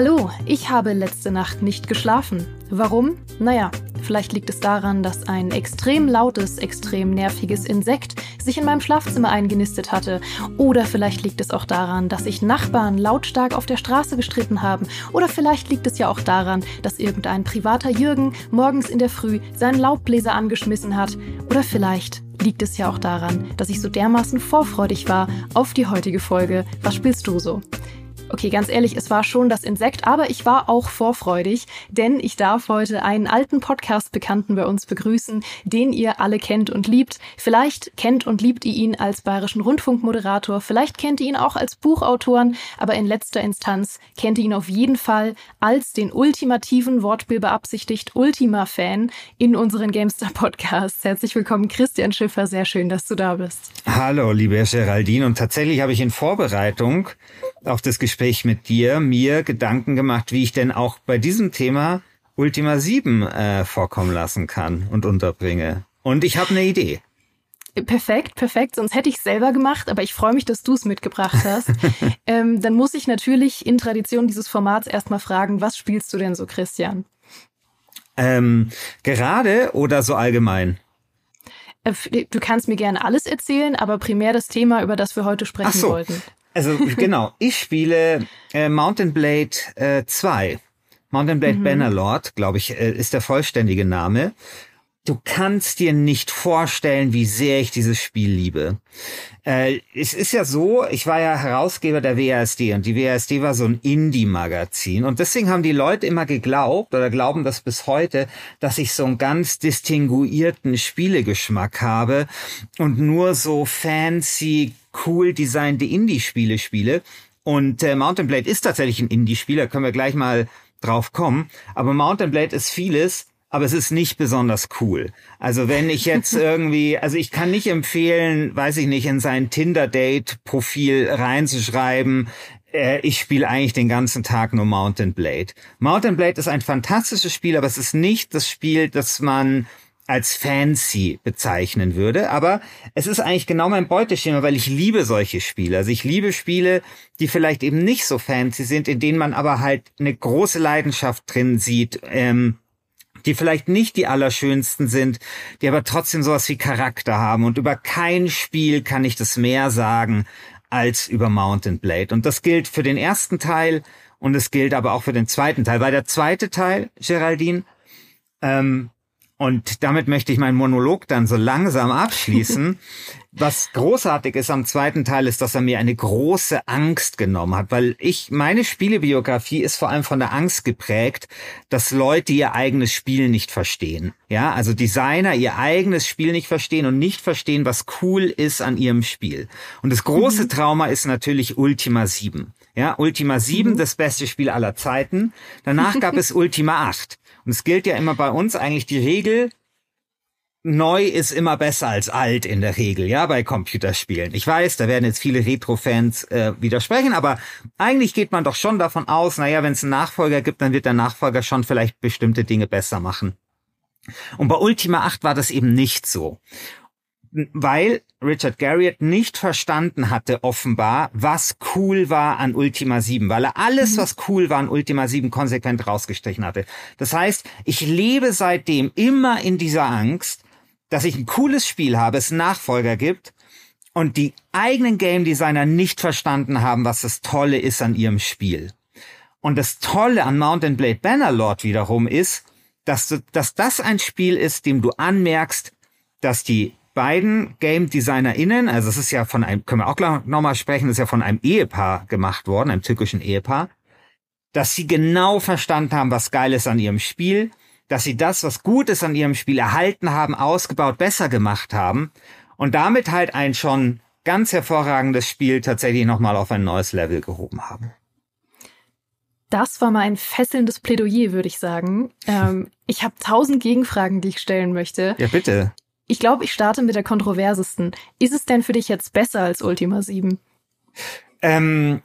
Hallo, ich habe letzte Nacht nicht geschlafen. Warum? Naja, vielleicht liegt es daran, dass ein extrem lautes, extrem nerviges Insekt sich in meinem Schlafzimmer eingenistet hatte. Oder vielleicht liegt es auch daran, dass sich Nachbarn lautstark auf der Straße gestritten haben. Oder vielleicht liegt es ja auch daran, dass irgendein privater Jürgen morgens in der Früh seinen Laubbläser angeschmissen hat. Oder vielleicht liegt es ja auch daran, dass ich so dermaßen vorfreudig war auf die heutige Folge. Was spielst du so? Okay, ganz ehrlich, es war schon das Insekt, aber ich war auch vorfreudig, denn ich darf heute einen alten Podcast-Bekannten bei uns begrüßen, den ihr alle kennt und liebt. Vielleicht kennt und liebt ihr ihn als bayerischen Rundfunkmoderator, vielleicht kennt ihr ihn auch als Buchautoren, aber in letzter Instanz kennt ihr ihn auf jeden Fall als den ultimativen Wortspiel beabsichtigt Ultima-Fan in unseren GameStar-Podcasts. Herzlich willkommen, Christian Schiffer. Sehr schön, dass du da bist. Hallo, liebe Geraldine. Und tatsächlich habe ich in Vorbereitung auf das Gespräch mit dir mir Gedanken gemacht, wie ich denn auch bei diesem Thema Ultima 7 äh, vorkommen lassen kann und unterbringe. Und ich habe eine Idee. Perfekt, perfekt. Sonst hätte ich selber gemacht, aber ich freue mich, dass du es mitgebracht hast. ähm, dann muss ich natürlich in Tradition dieses Formats erstmal fragen, was spielst du denn so, Christian? Ähm, gerade oder so allgemein? Äh, du kannst mir gerne alles erzählen, aber primär das Thema, über das wir heute sprechen Ach so. wollten. Also genau, ich spiele äh, Mountain Blade äh, 2. Mountain Blade mhm. Bannerlord, glaube ich, äh, ist der vollständige Name. Du kannst dir nicht vorstellen, wie sehr ich dieses Spiel liebe. Äh, es ist ja so, ich war ja Herausgeber der WASD und die WASD war so ein Indie-Magazin und deswegen haben die Leute immer geglaubt oder glauben das bis heute, dass ich so einen ganz distinguierten Spielegeschmack habe und nur so fancy cool designte Indie-Spiele spiele. Und äh, Mountain Blade ist tatsächlich ein Indie-Spiel, da können wir gleich mal drauf kommen. Aber Mountain Blade ist vieles, aber es ist nicht besonders cool. Also wenn ich jetzt irgendwie, also ich kann nicht empfehlen, weiß ich nicht, in sein Tinder-Date-Profil reinzuschreiben, äh, ich spiele eigentlich den ganzen Tag nur Mountain Blade. Mountain Blade ist ein fantastisches Spiel, aber es ist nicht das Spiel, das man als fancy bezeichnen würde, aber es ist eigentlich genau mein Beuteschema, weil ich liebe solche Spiele. Also ich liebe Spiele, die vielleicht eben nicht so fancy sind, in denen man aber halt eine große Leidenschaft drin sieht, ähm, die vielleicht nicht die allerschönsten sind, die aber trotzdem sowas wie Charakter haben. Und über kein Spiel kann ich das mehr sagen als über Mountain Blade. Und das gilt für den ersten Teil und es gilt aber auch für den zweiten Teil. Weil der zweite Teil, Geraldine, ähm, und damit möchte ich meinen Monolog dann so langsam abschließen. Was großartig ist am zweiten Teil ist, dass er mir eine große Angst genommen hat, weil ich, meine Spielebiografie ist vor allem von der Angst geprägt, dass Leute ihr eigenes Spiel nicht verstehen. Ja, also Designer ihr eigenes Spiel nicht verstehen und nicht verstehen, was cool ist an ihrem Spiel. Und das große mhm. Trauma ist natürlich Ultima 7. Ja, Ultima 7, mhm. das beste Spiel aller Zeiten. Danach gab es Ultima 8. Und es gilt ja immer bei uns eigentlich die Regel, neu ist immer besser als alt in der Regel, ja, bei Computerspielen. Ich weiß, da werden jetzt viele Retro-Fans äh, widersprechen, aber eigentlich geht man doch schon davon aus, naja, wenn es einen Nachfolger gibt, dann wird der Nachfolger schon vielleicht bestimmte Dinge besser machen. Und bei Ultima 8 war das eben nicht so weil Richard Garriott nicht verstanden hatte, offenbar, was cool war an Ultima 7, weil er alles, mhm. was cool war an Ultima 7, konsequent rausgestrichen hatte. Das heißt, ich lebe seitdem immer in dieser Angst, dass ich ein cooles Spiel habe, es Nachfolger gibt und die eigenen Game Designer nicht verstanden haben, was das Tolle ist an ihrem Spiel. Und das Tolle an Mountain Blade Bannerlord wiederum ist, dass, du, dass das ein Spiel ist, dem du anmerkst, dass die beiden Game DesignerInnen, also es ist ja von einem, können wir auch nochmal sprechen, ist ja von einem Ehepaar gemacht worden, einem türkischen Ehepaar, dass sie genau verstanden haben, was geil ist an ihrem Spiel, dass sie das, was gut ist an ihrem Spiel erhalten haben, ausgebaut, besser gemacht haben und damit halt ein schon ganz hervorragendes Spiel tatsächlich nochmal auf ein neues Level gehoben haben. Das war mal ein fesselndes Plädoyer, würde ich sagen. Ähm, ich habe tausend Gegenfragen, die ich stellen möchte. Ja, bitte. Ich glaube, ich starte mit der kontroversesten. Ist es denn für dich jetzt besser als Ultima 7? Ähm,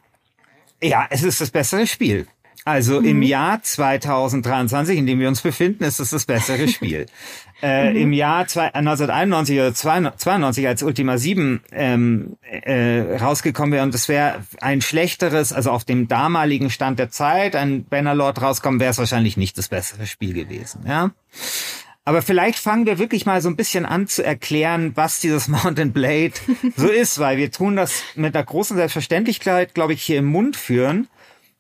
ja, es ist das bessere Spiel. Also mhm. im Jahr 2023, in dem wir uns befinden, ist es das bessere Spiel. äh, mhm. Im Jahr zwei, 1991 oder 92, als Ultima 7 ähm, äh, rausgekommen wäre und es wäre ein schlechteres, also auf dem damaligen Stand der Zeit, ein Bannerlord rauskommen, wäre es wahrscheinlich nicht das bessere Spiel gewesen. Ja. Aber vielleicht fangen wir wirklich mal so ein bisschen an zu erklären, was dieses Mountain Blade so ist, weil wir tun das mit einer großen Selbstverständlichkeit, glaube ich, hier im Mund führen.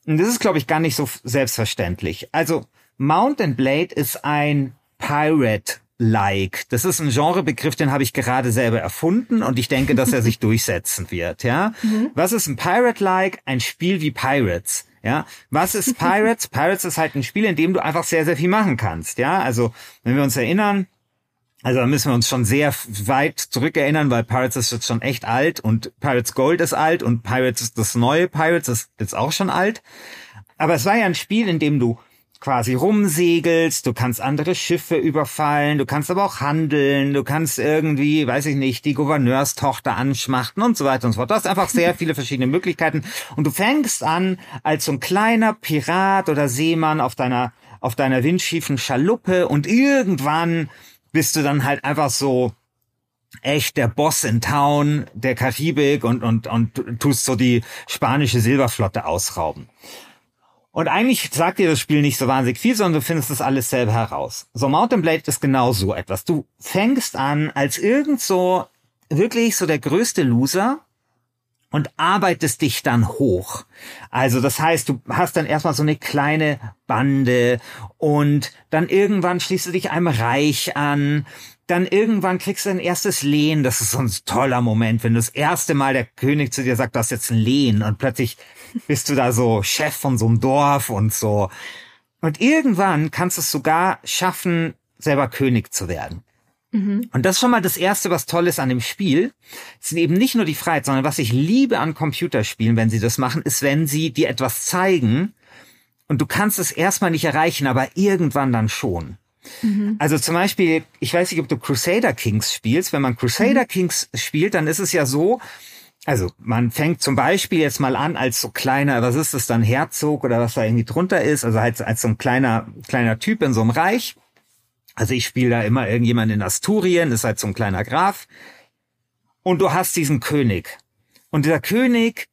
Und das ist, glaube ich, gar nicht so selbstverständlich. Also Mountain Blade ist ein Pirate like. Das ist ein Genrebegriff, den habe ich gerade selber erfunden und ich denke, dass er sich durchsetzen wird, ja? Mhm. Was ist ein Pirate like? Ein Spiel wie Pirates. Ja, was ist Pirates? Pirates ist halt ein Spiel, in dem du einfach sehr, sehr viel machen kannst. Ja, also wenn wir uns erinnern, also da müssen wir uns schon sehr weit zurückerinnern, weil Pirates ist jetzt schon echt alt und Pirates Gold ist alt und Pirates ist das neue Pirates ist jetzt auch schon alt. Aber es war ja ein Spiel, in dem du quasi rumsegelst, du kannst andere Schiffe überfallen, du kannst aber auch handeln, du kannst irgendwie, weiß ich nicht, die Gouverneurstochter anschmachten und so weiter und so fort. Du hast einfach sehr viele verschiedene Möglichkeiten und du fängst an als so ein kleiner Pirat oder Seemann auf deiner auf deiner windschiefen Schaluppe und irgendwann bist du dann halt einfach so echt der Boss in Town der Karibik und, und, und tust so die spanische Silberflotte ausrauben. Und eigentlich sagt dir das Spiel nicht so wahnsinnig viel, sondern du findest das alles selber heraus. So Mountain Blade ist genau so etwas. Du fängst an als irgend so wirklich so der größte Loser und arbeitest dich dann hoch. Also das heißt, du hast dann erstmal so eine kleine Bande und dann irgendwann schließt du dich einem Reich an. Dann irgendwann kriegst du dein erstes Lehen. Das ist so ein toller Moment, wenn du das erste Mal der König zu dir sagt, du hast jetzt ein Lehen und plötzlich bist du da so Chef von so einem Dorf und so. Und irgendwann kannst du es sogar schaffen, selber König zu werden. Mhm. Und das ist schon mal das Erste, was toll ist an dem Spiel. Es sind eben nicht nur die Freiheit, sondern was ich liebe an Computerspielen, wenn sie das machen, ist, wenn sie dir etwas zeigen und du kannst es erstmal nicht erreichen, aber irgendwann dann schon. Mhm. Also zum Beispiel, ich weiß nicht, ob du Crusader Kings spielst. Wenn man Crusader mhm. Kings spielt, dann ist es ja so, also man fängt zum Beispiel jetzt mal an als so kleiner, was ist das dann, Herzog oder was da irgendwie drunter ist, also als, als so ein kleiner, kleiner Typ in so einem Reich. Also ich spiele da immer irgendjemand in Asturien, ist halt so ein kleiner Graf. Und du hast diesen König. Und dieser König,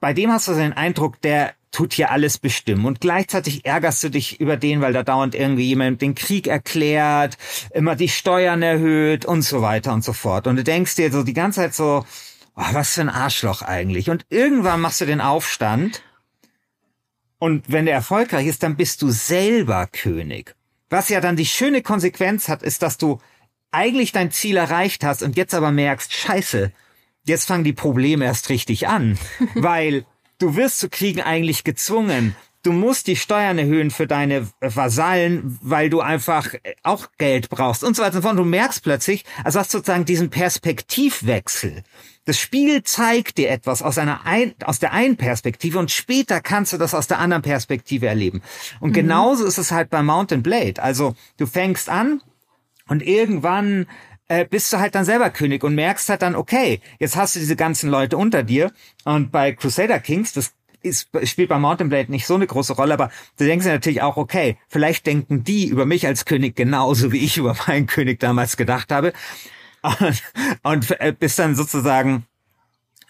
bei dem hast du den Eindruck, der tut hier alles bestimmen. Und gleichzeitig ärgerst du dich über den, weil da dauernd irgendwie jemand den Krieg erklärt, immer die Steuern erhöht und so weiter und so fort. Und du denkst dir so die ganze Zeit so, oh, was für ein Arschloch eigentlich. Und irgendwann machst du den Aufstand. Und wenn der erfolgreich ist, dann bist du selber König. Was ja dann die schöne Konsequenz hat, ist, dass du eigentlich dein Ziel erreicht hast und jetzt aber merkst, scheiße, jetzt fangen die Probleme erst richtig an, weil du wirst zu Kriegen eigentlich gezwungen. Du musst die Steuern erhöhen für deine Vasallen, weil du einfach auch Geld brauchst und so weiter und so fort. Du merkst plötzlich, also hast sozusagen diesen Perspektivwechsel. Das Spiel zeigt dir etwas aus einer ein, aus der einen Perspektive und später kannst du das aus der anderen Perspektive erleben. Und mhm. genauso ist es halt bei Mountain Blade. Also du fängst an und irgendwann äh, bist du halt dann selber König und merkst halt dann, okay, jetzt hast du diese ganzen Leute unter dir. Und bei Crusader Kings, das ist, spielt bei Mountain Blade nicht so eine große Rolle, aber du denkst dir natürlich auch, okay, vielleicht denken die über mich als König genauso, wie ich über meinen König damals gedacht habe und, und äh, bist dann sozusagen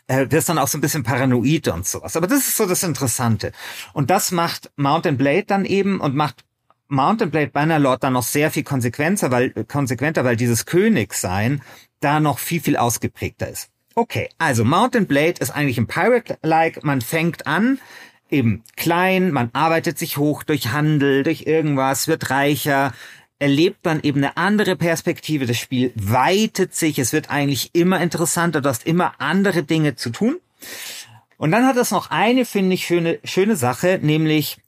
äh, wirst dann auch so ein bisschen paranoid und sowas. Aber das ist so das Interessante. Und das macht Mountain Blade dann eben und macht Mountain Blade Bannerlord dann noch sehr viel konsequenter, weil, konsequenter, weil dieses Königsein da noch viel, viel ausgeprägter ist. Okay, also Mountain Blade ist eigentlich ein Pirate-like. Man fängt an, eben klein, man arbeitet sich hoch durch Handel, durch irgendwas, wird reicher, erlebt man eben eine andere Perspektive. Das Spiel weitet sich. Es wird eigentlich immer interessanter. Du hast immer andere Dinge zu tun. Und dann hat es noch eine, finde ich, schöne, schöne Sache, nämlich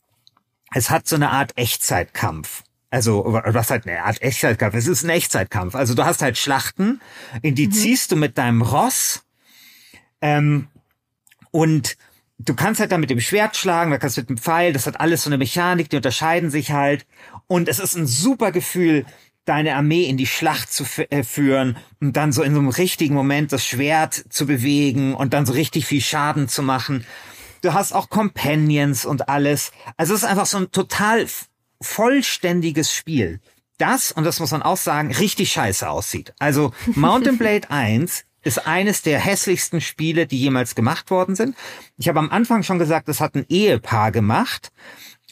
es hat so eine Art Echtzeitkampf. Also, was halt eine Art Echtzeitkampf? Es ist ein Echtzeitkampf. Also du hast halt Schlachten, in die mhm. ziehst du mit deinem Ross. Ähm, und du kannst halt dann mit dem Schwert schlagen, da kannst du mit dem Pfeil, das hat alles so eine Mechanik, die unterscheiden sich halt. Und es ist ein super Gefühl, deine Armee in die Schlacht zu äh, führen und dann so in so einem richtigen Moment das Schwert zu bewegen und dann so richtig viel Schaden zu machen. Du hast auch Companions und alles. Also es ist einfach so ein total vollständiges Spiel. Das, und das muss man auch sagen, richtig scheiße aussieht. Also Mountain Blade 1 ist eines der hässlichsten Spiele, die jemals gemacht worden sind. Ich habe am Anfang schon gesagt, das hat ein Ehepaar gemacht.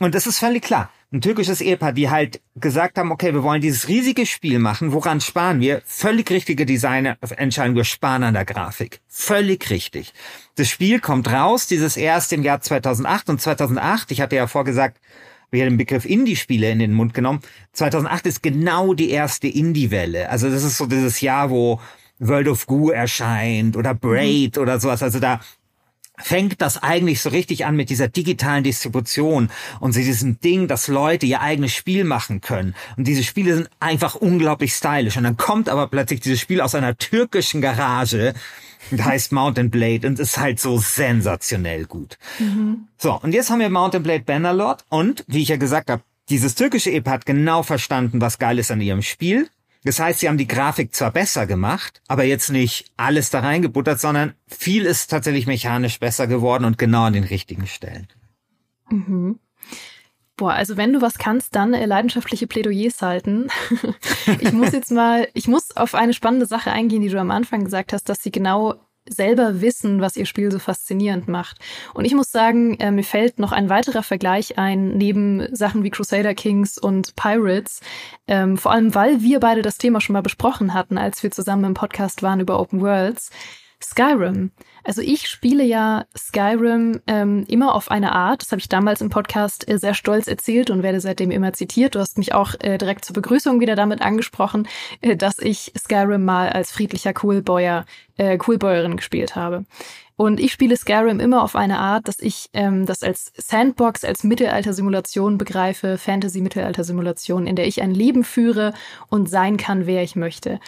Und das ist völlig klar. Ein türkisches Ehepaar, die halt gesagt haben, okay, wir wollen dieses riesige Spiel machen. Woran sparen wir? Völlig richtige Designentscheidung. Wir sparen an der Grafik. Völlig richtig. Das Spiel kommt raus, dieses erst im Jahr 2008 und 2008. Ich hatte ja vorgesagt, wir haben den Begriff Indie-Spiele in den Mund genommen. 2008 ist genau die erste Indie-Welle. Also das ist so dieses Jahr, wo World of Goo erscheint oder Braid mhm. oder sowas. Also da fängt das eigentlich so richtig an mit dieser digitalen Distribution und diesem Ding, dass Leute ihr eigenes Spiel machen können. Und diese Spiele sind einfach unglaublich stylisch. Und dann kommt aber plötzlich dieses Spiel aus einer türkischen Garage und heißt Mountain Blade und ist halt so sensationell gut. Mhm. So, und jetzt haben wir Mountain Blade Bannerlord und, wie ich ja gesagt habe, dieses türkische Ehepaar hat genau verstanden, was geil ist an ihrem Spiel. Das heißt, sie haben die Grafik zwar besser gemacht, aber jetzt nicht alles da reingebuttert, sondern viel ist tatsächlich mechanisch besser geworden und genau an den richtigen Stellen. Mhm. Boah, also wenn du was kannst, dann äh, leidenschaftliche Plädoyers halten. ich muss jetzt mal, ich muss auf eine spannende Sache eingehen, die du am Anfang gesagt hast, dass sie genau selber wissen, was ihr Spiel so faszinierend macht. Und ich muss sagen, äh, mir fällt noch ein weiterer Vergleich ein, neben Sachen wie Crusader Kings und Pirates, ähm, vor allem weil wir beide das Thema schon mal besprochen hatten, als wir zusammen im Podcast waren über Open Worlds. Skyrim. Also ich spiele ja Skyrim ähm, immer auf eine Art, das habe ich damals im Podcast äh, sehr stolz erzählt und werde seitdem immer zitiert. Du hast mich auch äh, direkt zur Begrüßung wieder damit angesprochen, äh, dass ich Skyrim mal als friedlicher Coolboyer, äh, Coolboyerin gespielt habe. Und ich spiele Skyrim immer auf eine Art, dass ich ähm, das als Sandbox, als Mittelalter-Simulation begreife, Fantasy-Mittelalter-Simulation, in der ich ein Leben führe und sein kann, wer ich möchte.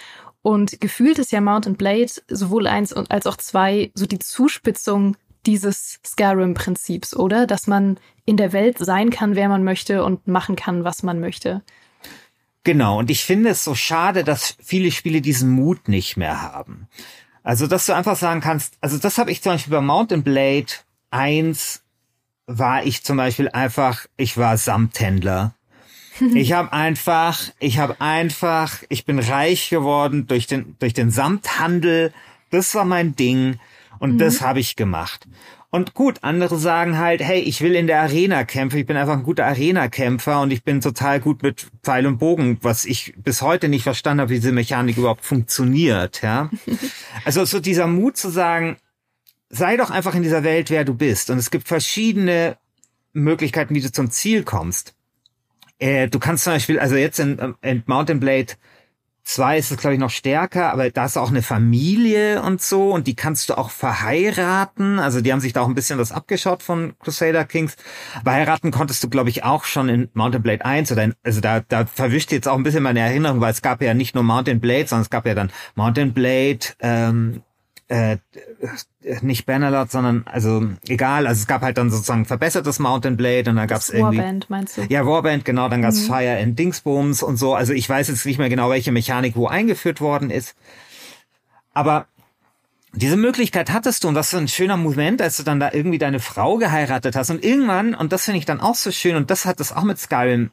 Und gefühlt ist ja Mountain Blade sowohl eins als auch zwei so die Zuspitzung dieses Skyrim-Prinzips, oder? Dass man in der Welt sein kann, wer man möchte und machen kann, was man möchte. Genau, und ich finde es so schade, dass viele Spiele diesen Mut nicht mehr haben. Also, dass du einfach sagen kannst, also das habe ich zum Beispiel bei Mountain Blade 1 war ich zum Beispiel einfach, ich war Samthändler ich habe einfach, ich habe einfach, ich bin reich geworden durch den durch den Samthandel. Das war mein Ding und mhm. das habe ich gemacht. Und gut, andere sagen halt, hey, ich will in der Arena kämpfen, ich bin einfach ein guter Arena-Kämpfer und ich bin total gut mit Pfeil und Bogen, was ich bis heute nicht verstanden habe, wie diese Mechanik überhaupt funktioniert, ja. also so dieser Mut zu sagen, sei doch einfach in dieser Welt, wer du bist. Und es gibt verschiedene Möglichkeiten, wie du zum Ziel kommst. Äh, du kannst zum Beispiel, also jetzt in, in Mountain Blade 2 ist es, glaube ich, noch stärker, aber da ist auch eine Familie und so und die kannst du auch verheiraten. Also die haben sich da auch ein bisschen was abgeschaut von Crusader Kings. Verheiraten konntest du, glaube ich, auch schon in Mountain Blade 1 oder in, also da, da verwischt jetzt auch ein bisschen meine Erinnerung, weil es gab ja nicht nur Mountain Blade, sondern es gab ja dann Mountain Blade, ähm, äh, nicht Bannerlord, sondern also egal, also es gab halt dann sozusagen verbessertes Mountain Blade und dann gab's irgendwie Warband, meinst du? Ja, Warband, genau, dann gab's mhm. Fire and Dingsbums und so. Also ich weiß jetzt nicht mehr genau, welche Mechanik wo eingeführt worden ist. Aber diese Möglichkeit hattest du und das ist ein schöner Moment, als du dann da irgendwie deine Frau geheiratet hast und irgendwann und das finde ich dann auch so schön und das hat es auch mit Skyrim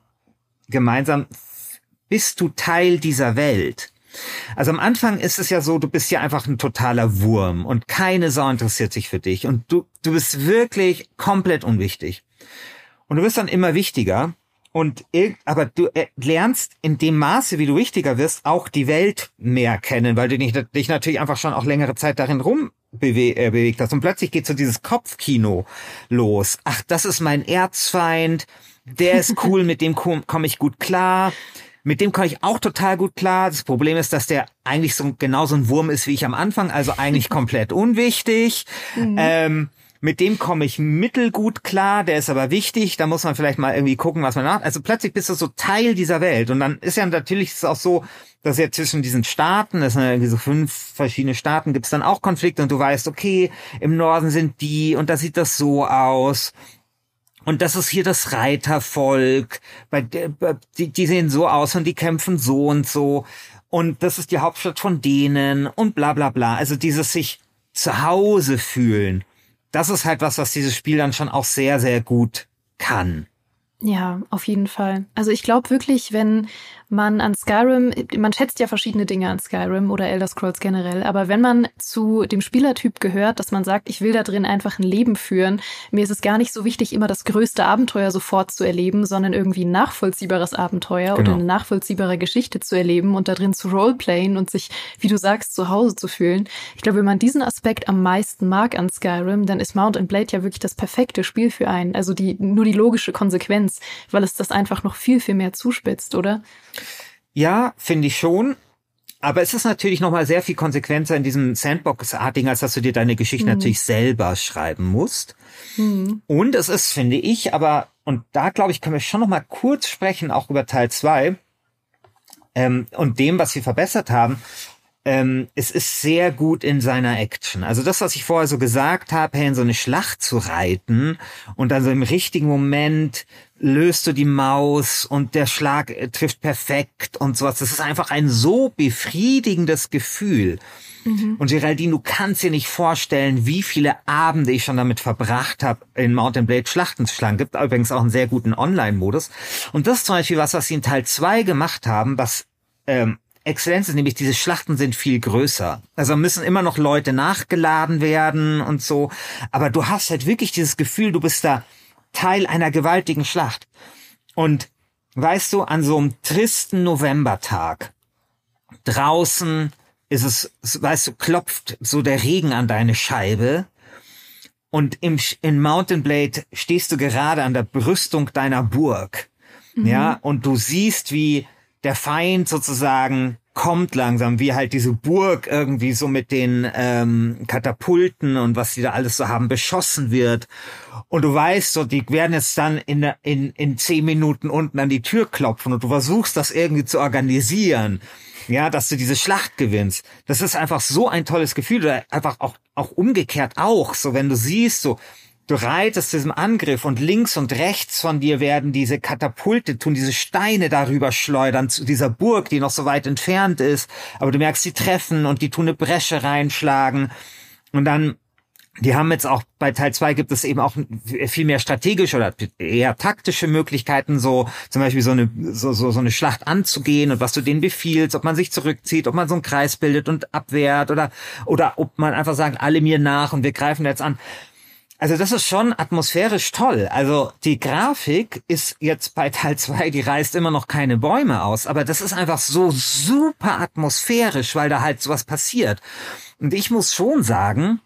gemeinsam bist du Teil dieser Welt. Also am Anfang ist es ja so, du bist ja einfach ein totaler Wurm und keine Sau interessiert sich für dich und du, du bist wirklich komplett unwichtig. Und du wirst dann immer wichtiger und aber du äh, lernst in dem Maße, wie du wichtiger wirst, auch die Welt mehr kennen, weil du dich, dich natürlich einfach schon auch längere Zeit darin rum äh, bewegt hast. Und plötzlich geht so dieses Kopfkino los. Ach, das ist mein Erzfeind, der ist cool, mit dem komme komm ich gut klar. Mit dem komme ich auch total gut klar. Das Problem ist, dass der eigentlich so genauso ein Wurm ist wie ich am Anfang, also eigentlich komplett unwichtig. Mhm. Ähm, mit dem komme ich mittelgut klar, der ist aber wichtig, da muss man vielleicht mal irgendwie gucken, was man macht. Also plötzlich bist du so Teil dieser Welt. Und dann ist ja natürlich ist auch so, dass ja zwischen diesen Staaten, das sind ja irgendwie so fünf verschiedene Staaten, gibt es dann auch Konflikte und du weißt, okay, im Norden sind die und da sieht das so aus. Und das ist hier das Reitervolk. Die, die sehen so aus und die kämpfen so und so. Und das ist die Hauptstadt von denen und bla bla bla. Also dieses sich zu Hause fühlen. das ist halt was, was dieses Spiel dann schon auch sehr, sehr gut kann. Ja, auf jeden Fall. Also ich glaube wirklich, wenn man an Skyrim, man schätzt ja verschiedene Dinge an Skyrim oder Elder Scrolls generell, aber wenn man zu dem Spielertyp gehört, dass man sagt, ich will da drin einfach ein Leben führen, mir ist es gar nicht so wichtig, immer das größte Abenteuer sofort zu erleben, sondern irgendwie ein nachvollziehbares Abenteuer genau. oder eine nachvollziehbare Geschichte zu erleben und da drin zu roleplayen und sich, wie du sagst, zu Hause zu fühlen. Ich glaube, wenn man diesen Aspekt am meisten mag an Skyrim, dann ist Mount and Blade ja wirklich das perfekte Spiel für einen. Also die, nur die logische Konsequenz, weil es das einfach noch viel, viel mehr zuspitzt, oder? Ja, finde ich schon. Aber es ist natürlich nochmal sehr viel konsequenter in diesem Sandbox-artigen, als dass du dir deine Geschichte mhm. natürlich selber schreiben musst. Mhm. Und es ist, finde ich, aber, und da glaube ich, können wir schon nochmal kurz sprechen, auch über Teil zwei ähm, und dem, was wir verbessert haben. Ähm, es ist sehr gut in seiner Action. Also das, was ich vorher so gesagt habe, hey, in so eine Schlacht zu reiten und dann so im richtigen Moment löst du die Maus und der Schlag äh, trifft perfekt und sowas. Das ist einfach ein so befriedigendes Gefühl. Mhm. Und Geraldine, du kannst dir nicht vorstellen, wie viele Abende ich schon damit verbracht habe, in Mountain Blade Schlachten zu schlagen. Gibt übrigens auch einen sehr guten Online-Modus. Und das ist zum Beispiel was, was sie in Teil 2 gemacht haben, was ähm, Exzellenz ist, nämlich diese Schlachten sind viel größer. Also müssen immer noch Leute nachgeladen werden und so. Aber du hast halt wirklich dieses Gefühl, du bist da Teil einer gewaltigen Schlacht. Und weißt du, an so einem tristen Novembertag, draußen ist es, weißt du, klopft so der Regen an deine Scheibe und im, in Mountain Blade stehst du gerade an der Brüstung deiner Burg. Mhm. Ja, und du siehst, wie der Feind sozusagen kommt langsam, wie halt diese Burg irgendwie so mit den ähm, Katapulten und was die da alles so haben beschossen wird. Und du weißt, so die werden jetzt dann in, in, in zehn Minuten unten an die Tür klopfen und du versuchst das irgendwie zu organisieren. Ja, dass du diese Schlacht gewinnst. Das ist einfach so ein tolles Gefühl. Oder einfach auch, auch umgekehrt auch. So, wenn du siehst, so, Du reitest diesem Angriff und links und rechts von dir werden diese Katapulte tun, diese Steine darüber schleudern zu dieser Burg, die noch so weit entfernt ist. Aber du merkst, sie treffen und die tun eine Bresche reinschlagen. Und dann, die haben jetzt auch bei Teil 2 gibt es eben auch viel mehr strategische oder eher taktische Möglichkeiten, so zum Beispiel so eine, so, so, so eine Schlacht anzugehen und was du denen befiehlst, ob man sich zurückzieht, ob man so einen Kreis bildet und abwehrt oder, oder ob man einfach sagt, alle mir nach und wir greifen jetzt an. Also das ist schon atmosphärisch toll. Also die Grafik ist jetzt bei Teil 2, die reißt immer noch keine Bäume aus, aber das ist einfach so super atmosphärisch, weil da halt sowas passiert. Und ich muss schon sagen,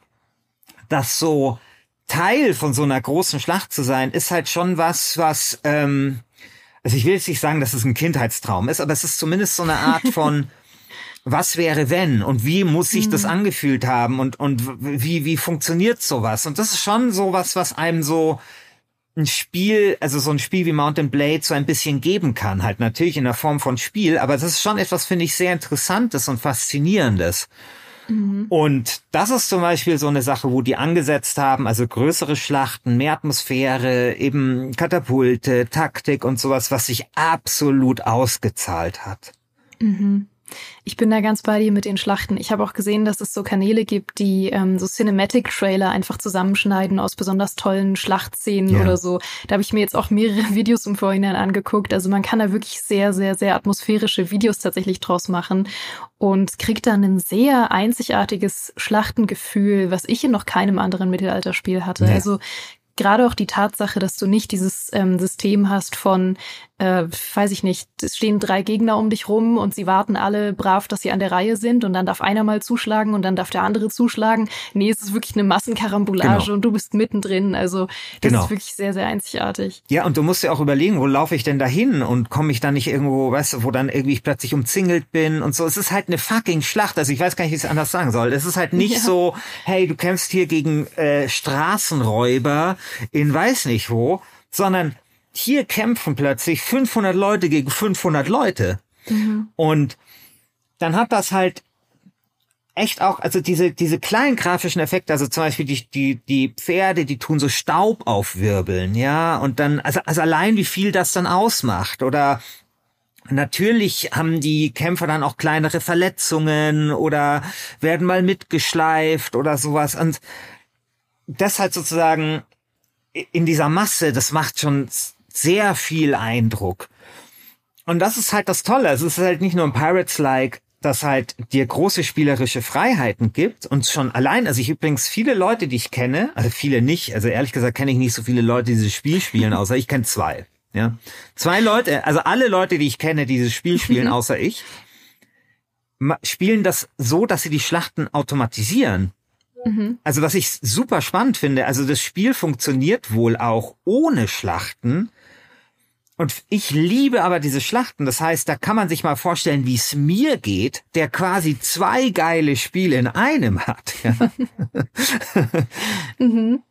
dass so Teil von so einer großen Schlacht zu sein, ist halt schon was, was, ähm, also ich will jetzt nicht sagen, dass es ein Kindheitstraum ist, aber es ist zumindest so eine Art von was wäre wenn und wie muss sich mhm. das angefühlt haben und und wie wie funktioniert sowas und das ist schon sowas was einem so ein Spiel, also so ein Spiel wie Mountain Blade so ein bisschen geben kann, halt natürlich in der Form von Spiel, aber das ist schon etwas, finde ich, sehr Interessantes und Faszinierendes. Mhm. Und das ist zum Beispiel so eine Sache, wo die angesetzt haben, also größere Schlachten, mehr Atmosphäre, eben Katapulte, Taktik und sowas, was sich absolut ausgezahlt hat. Mhm. Ich bin da ganz bei dir mit den Schlachten. Ich habe auch gesehen, dass es so Kanäle gibt, die ähm, so Cinematic-Trailer einfach zusammenschneiden aus besonders tollen Schlachtszenen ja. oder so. Da habe ich mir jetzt auch mehrere Videos im Vorhinein angeguckt. Also man kann da wirklich sehr, sehr, sehr atmosphärische Videos tatsächlich draus machen und kriegt dann ein sehr einzigartiges Schlachtengefühl, was ich in noch keinem anderen Mittelalterspiel hatte. Nee. Also gerade auch die Tatsache, dass du nicht dieses ähm, System hast von, äh, weiß ich nicht, es stehen drei Gegner um dich rum und sie warten alle brav, dass sie an der Reihe sind und dann darf einer mal zuschlagen und dann darf der andere zuschlagen. Nee, es ist wirklich eine Massenkarambolage genau. und du bist mittendrin. Also das genau. ist wirklich sehr, sehr einzigartig. Ja, und du musst ja auch überlegen, wo laufe ich denn dahin und komme ich dann nicht irgendwo, weißt du, wo dann irgendwie ich plötzlich umzingelt bin und so. Es ist halt eine fucking Schlacht. Also ich weiß gar nicht, wie ich es anders sagen soll. Es ist halt nicht ja. so, hey, du kämpfst hier gegen äh, Straßenräuber in weiß nicht wo, sondern hier kämpfen plötzlich 500 Leute gegen 500 Leute. Mhm. Und dann hat das halt echt auch, also diese, diese kleinen grafischen Effekte, also zum Beispiel die, die, die Pferde, die tun so Staub aufwirbeln, ja, und dann, also, also allein wie viel das dann ausmacht oder Natürlich haben die Kämpfer dann auch kleinere Verletzungen oder werden mal mitgeschleift oder sowas. Und das halt sozusagen in dieser Masse, das macht schon sehr viel Eindruck. Und das ist halt das Tolle. Es ist halt nicht nur ein Pirates-like, das halt dir große spielerische Freiheiten gibt und schon allein, also ich übrigens viele Leute, die ich kenne, also viele nicht, also ehrlich gesagt kenne ich nicht so viele Leute, die dieses Spiel spielen, außer ich kenne zwei. Ja, zwei Leute, also alle Leute, die ich kenne, die dieses Spiel spielen, außer ich, spielen das so, dass sie die Schlachten automatisieren. Mhm. Also was ich super spannend finde, also das Spiel funktioniert wohl auch ohne Schlachten. Und ich liebe aber diese Schlachten. Das heißt, da kann man sich mal vorstellen, wie es mir geht, der quasi zwei geile Spiele in einem hat. Ja. mhm.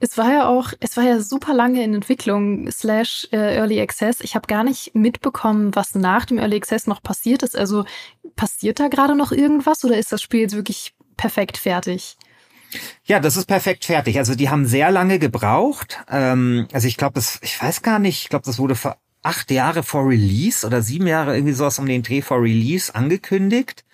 Es war ja auch, es war ja super lange in Entwicklung slash äh, Early Access. Ich habe gar nicht mitbekommen, was nach dem Early Access noch passiert ist. Also passiert da gerade noch irgendwas oder ist das Spiel jetzt wirklich perfekt fertig? Ja, das ist perfekt fertig. Also die haben sehr lange gebraucht. Ähm, also ich glaube, das, ich weiß gar nicht, ich glaube, das wurde vor acht Jahre vor Release oder sieben Jahre irgendwie sowas um den Dreh vor Release angekündigt.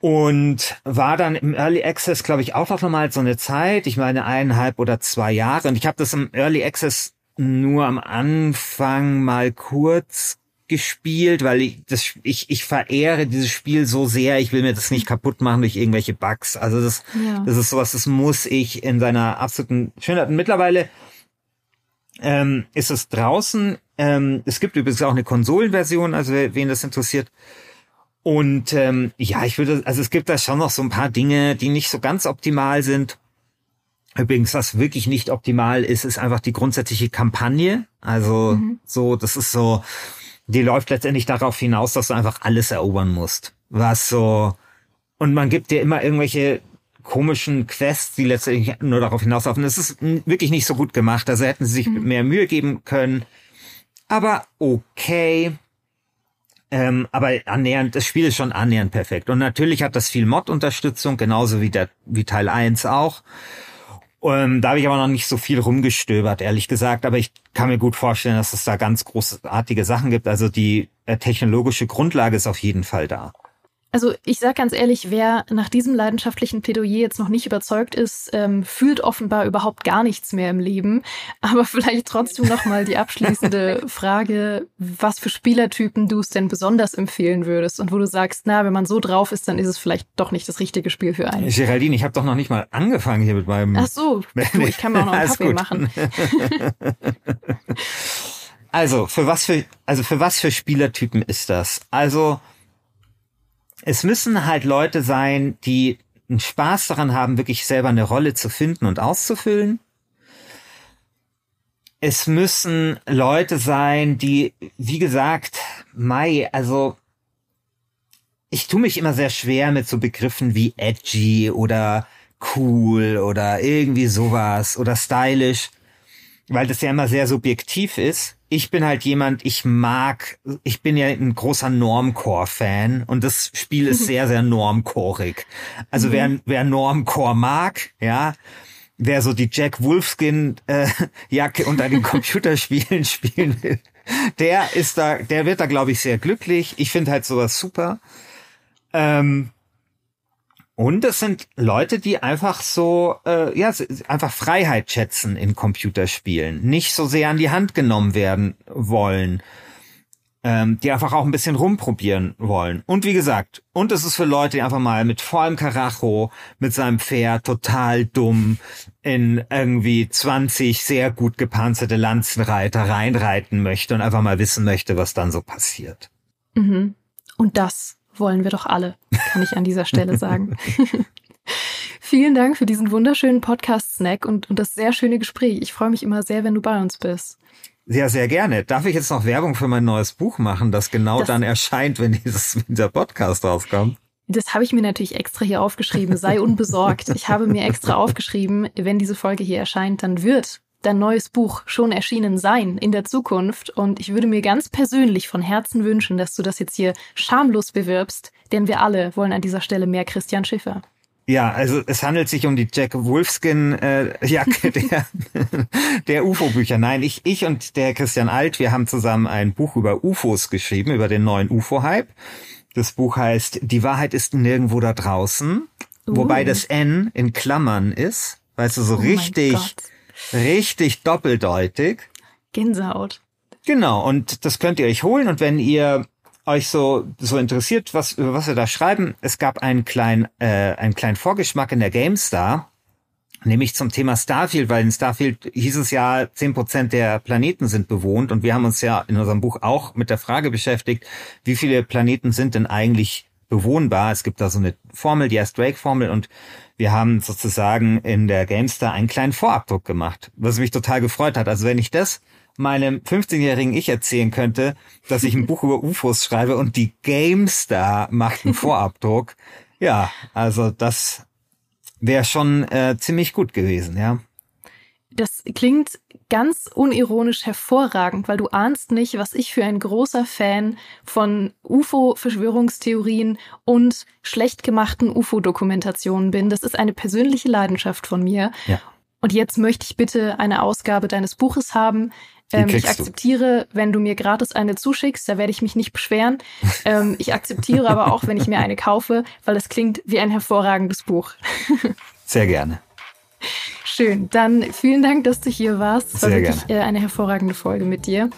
Und war dann im Early Access, glaube ich, auch noch mal so eine Zeit. Ich meine eineinhalb oder zwei Jahre. Und ich habe das im Early Access nur am Anfang mal kurz gespielt, weil ich das ich ich verehre dieses Spiel so sehr, ich will mir das nicht kaputt machen durch irgendwelche Bugs. Also das ja. das ist sowas, das muss ich in seiner absoluten Schönheit. Und mittlerweile ähm, ist es draußen. Ähm, es gibt übrigens auch eine Konsolenversion, also wen das interessiert. Und ähm, ja, ich würde, also es gibt da schon noch so ein paar Dinge, die nicht so ganz optimal sind. Übrigens, was wirklich nicht optimal ist, ist einfach die grundsätzliche Kampagne. Also mhm. so, das ist so, die läuft letztendlich darauf hinaus, dass du einfach alles erobern musst. Was so, und man gibt dir immer irgendwelche komischen Quests, die letztendlich nur darauf hinauslaufen. Das ist wirklich nicht so gut gemacht. Also hätten sie sich mhm. mehr Mühe geben können. Aber okay. Ähm, aber annähernd, das Spiel ist schon annähernd perfekt. Und natürlich hat das viel Mod-Unterstützung, genauso wie der, wie Teil 1 auch. Ähm, da habe ich aber noch nicht so viel rumgestöbert, ehrlich gesagt. Aber ich kann mir gut vorstellen, dass es da ganz großartige Sachen gibt. Also die äh, technologische Grundlage ist auf jeden Fall da. Also ich sage ganz ehrlich, wer nach diesem leidenschaftlichen Plädoyer jetzt noch nicht überzeugt ist, ähm, fühlt offenbar überhaupt gar nichts mehr im Leben. Aber vielleicht trotzdem noch mal die abschließende Frage, was für Spielertypen du es denn besonders empfehlen würdest und wo du sagst, na, wenn man so drauf ist, dann ist es vielleicht doch nicht das richtige Spiel für einen. Geraldine, ich habe doch noch nicht mal angefangen hier mit meinem. Ach so, du, ich kann mir auch noch einen Kaffee machen. also für was für also für was für Spielertypen ist das? Also es müssen halt Leute sein, die einen Spaß daran haben, wirklich selber eine Rolle zu finden und auszufüllen. Es müssen Leute sein, die, wie gesagt, Mai, also ich tue mich immer sehr schwer mit so Begriffen wie edgy oder cool oder irgendwie sowas oder stylisch, weil das ja immer sehr subjektiv ist ich bin halt jemand, ich mag, ich bin ja ein großer Normcore-Fan und das Spiel ist sehr, sehr normcoreig. Also mhm. wer, wer Normcore mag, ja, wer so die Jack Wolfskin äh, Jacke unter den Computerspielen spielen will, der ist da, der wird da glaube ich sehr glücklich. Ich finde halt sowas super. Ähm, und es sind Leute, die einfach so, äh, ja, einfach Freiheit schätzen in Computerspielen, nicht so sehr an die Hand genommen werden wollen, ähm, die einfach auch ein bisschen rumprobieren wollen. Und wie gesagt, und es ist für Leute, die einfach mal mit vollem Karacho, mit seinem Pferd total dumm in irgendwie 20 sehr gut gepanzerte Lanzenreiter reinreiten möchte und einfach mal wissen möchte, was dann so passiert. Mhm. Und das wollen wir doch alle, kann ich an dieser Stelle sagen. Vielen Dank für diesen wunderschönen Podcast-Snack und, und das sehr schöne Gespräch. Ich freue mich immer sehr, wenn du bei uns bist. Ja, sehr gerne. Darf ich jetzt noch Werbung für mein neues Buch machen, das genau das, dann erscheint, wenn dieses, wenn dieser Podcast rauskommt? Das habe ich mir natürlich extra hier aufgeschrieben. Sei unbesorgt. Ich habe mir extra aufgeschrieben, wenn diese Folge hier erscheint, dann wird dein neues Buch schon erschienen sein in der Zukunft. Und ich würde mir ganz persönlich von Herzen wünschen, dass du das jetzt hier schamlos bewirbst, denn wir alle wollen an dieser Stelle mehr Christian Schiffer. Ja, also es handelt sich um die Jack Wolfskin äh, Jacke der, der UFO-Bücher. Nein, ich, ich und der Christian Alt, wir haben zusammen ein Buch über UFOs geschrieben, über den neuen UFO-Hype. Das Buch heißt Die Wahrheit ist nirgendwo da draußen, uh. wobei das N in Klammern ist Weißt du, so Oh richtig, richtig doppeldeutig. Gänsehaut. Genau, und das könnt ihr euch holen. Und wenn ihr euch so, so interessiert, was, über was wir da schreiben, es gab einen kleinen, äh, einen kleinen Vorgeschmack in der GameStar, nämlich zum Thema Starfield, weil in Starfield hieß es ja, zehn Prozent der Planeten sind bewohnt und wir haben uns ja in unserem Buch auch mit der Frage beschäftigt, wie viele Planeten sind denn eigentlich bewohnbar? Es gibt da so eine Formel, die heißt Drake-Formel und wir haben sozusagen in der GameStar einen kleinen Vorabdruck gemacht, was mich total gefreut hat. Also wenn ich das meinem 15-jährigen Ich erzählen könnte, dass ich ein Buch über UFOs schreibe und die GameStar macht einen Vorabdruck. Ja, also das wäre schon äh, ziemlich gut gewesen, ja. Das klingt ganz unironisch hervorragend, weil du ahnst nicht, was ich für ein großer Fan von UFO-Verschwörungstheorien und schlecht gemachten UFO-Dokumentationen bin. Das ist eine persönliche Leidenschaft von mir. Ja. Und jetzt möchte ich bitte eine Ausgabe deines Buches haben. Ähm, ich akzeptiere, du. wenn du mir gratis eine zuschickst, da werde ich mich nicht beschweren. ähm, ich akzeptiere aber auch, wenn ich mir eine kaufe, weil es klingt wie ein hervorragendes Buch. Sehr gerne. Schön. Dann vielen Dank, dass du hier warst. Es war wirklich gerne. eine hervorragende Folge mit dir.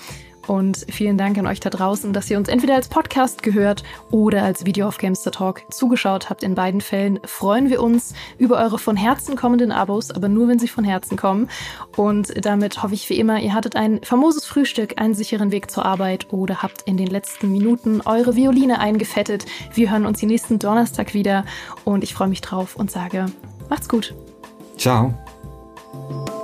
Und vielen Dank an euch da draußen, dass ihr uns entweder als Podcast gehört oder als Video auf Gamester Talk zugeschaut habt. In beiden Fällen freuen wir uns über eure von Herzen kommenden Abos, aber nur wenn sie von Herzen kommen. Und damit hoffe ich wie immer, ihr hattet ein famoses Frühstück, einen sicheren Weg zur Arbeit oder habt in den letzten Minuten eure Violine eingefettet. Wir hören uns die nächsten Donnerstag wieder und ich freue mich drauf und sage, macht's gut. Ciao. you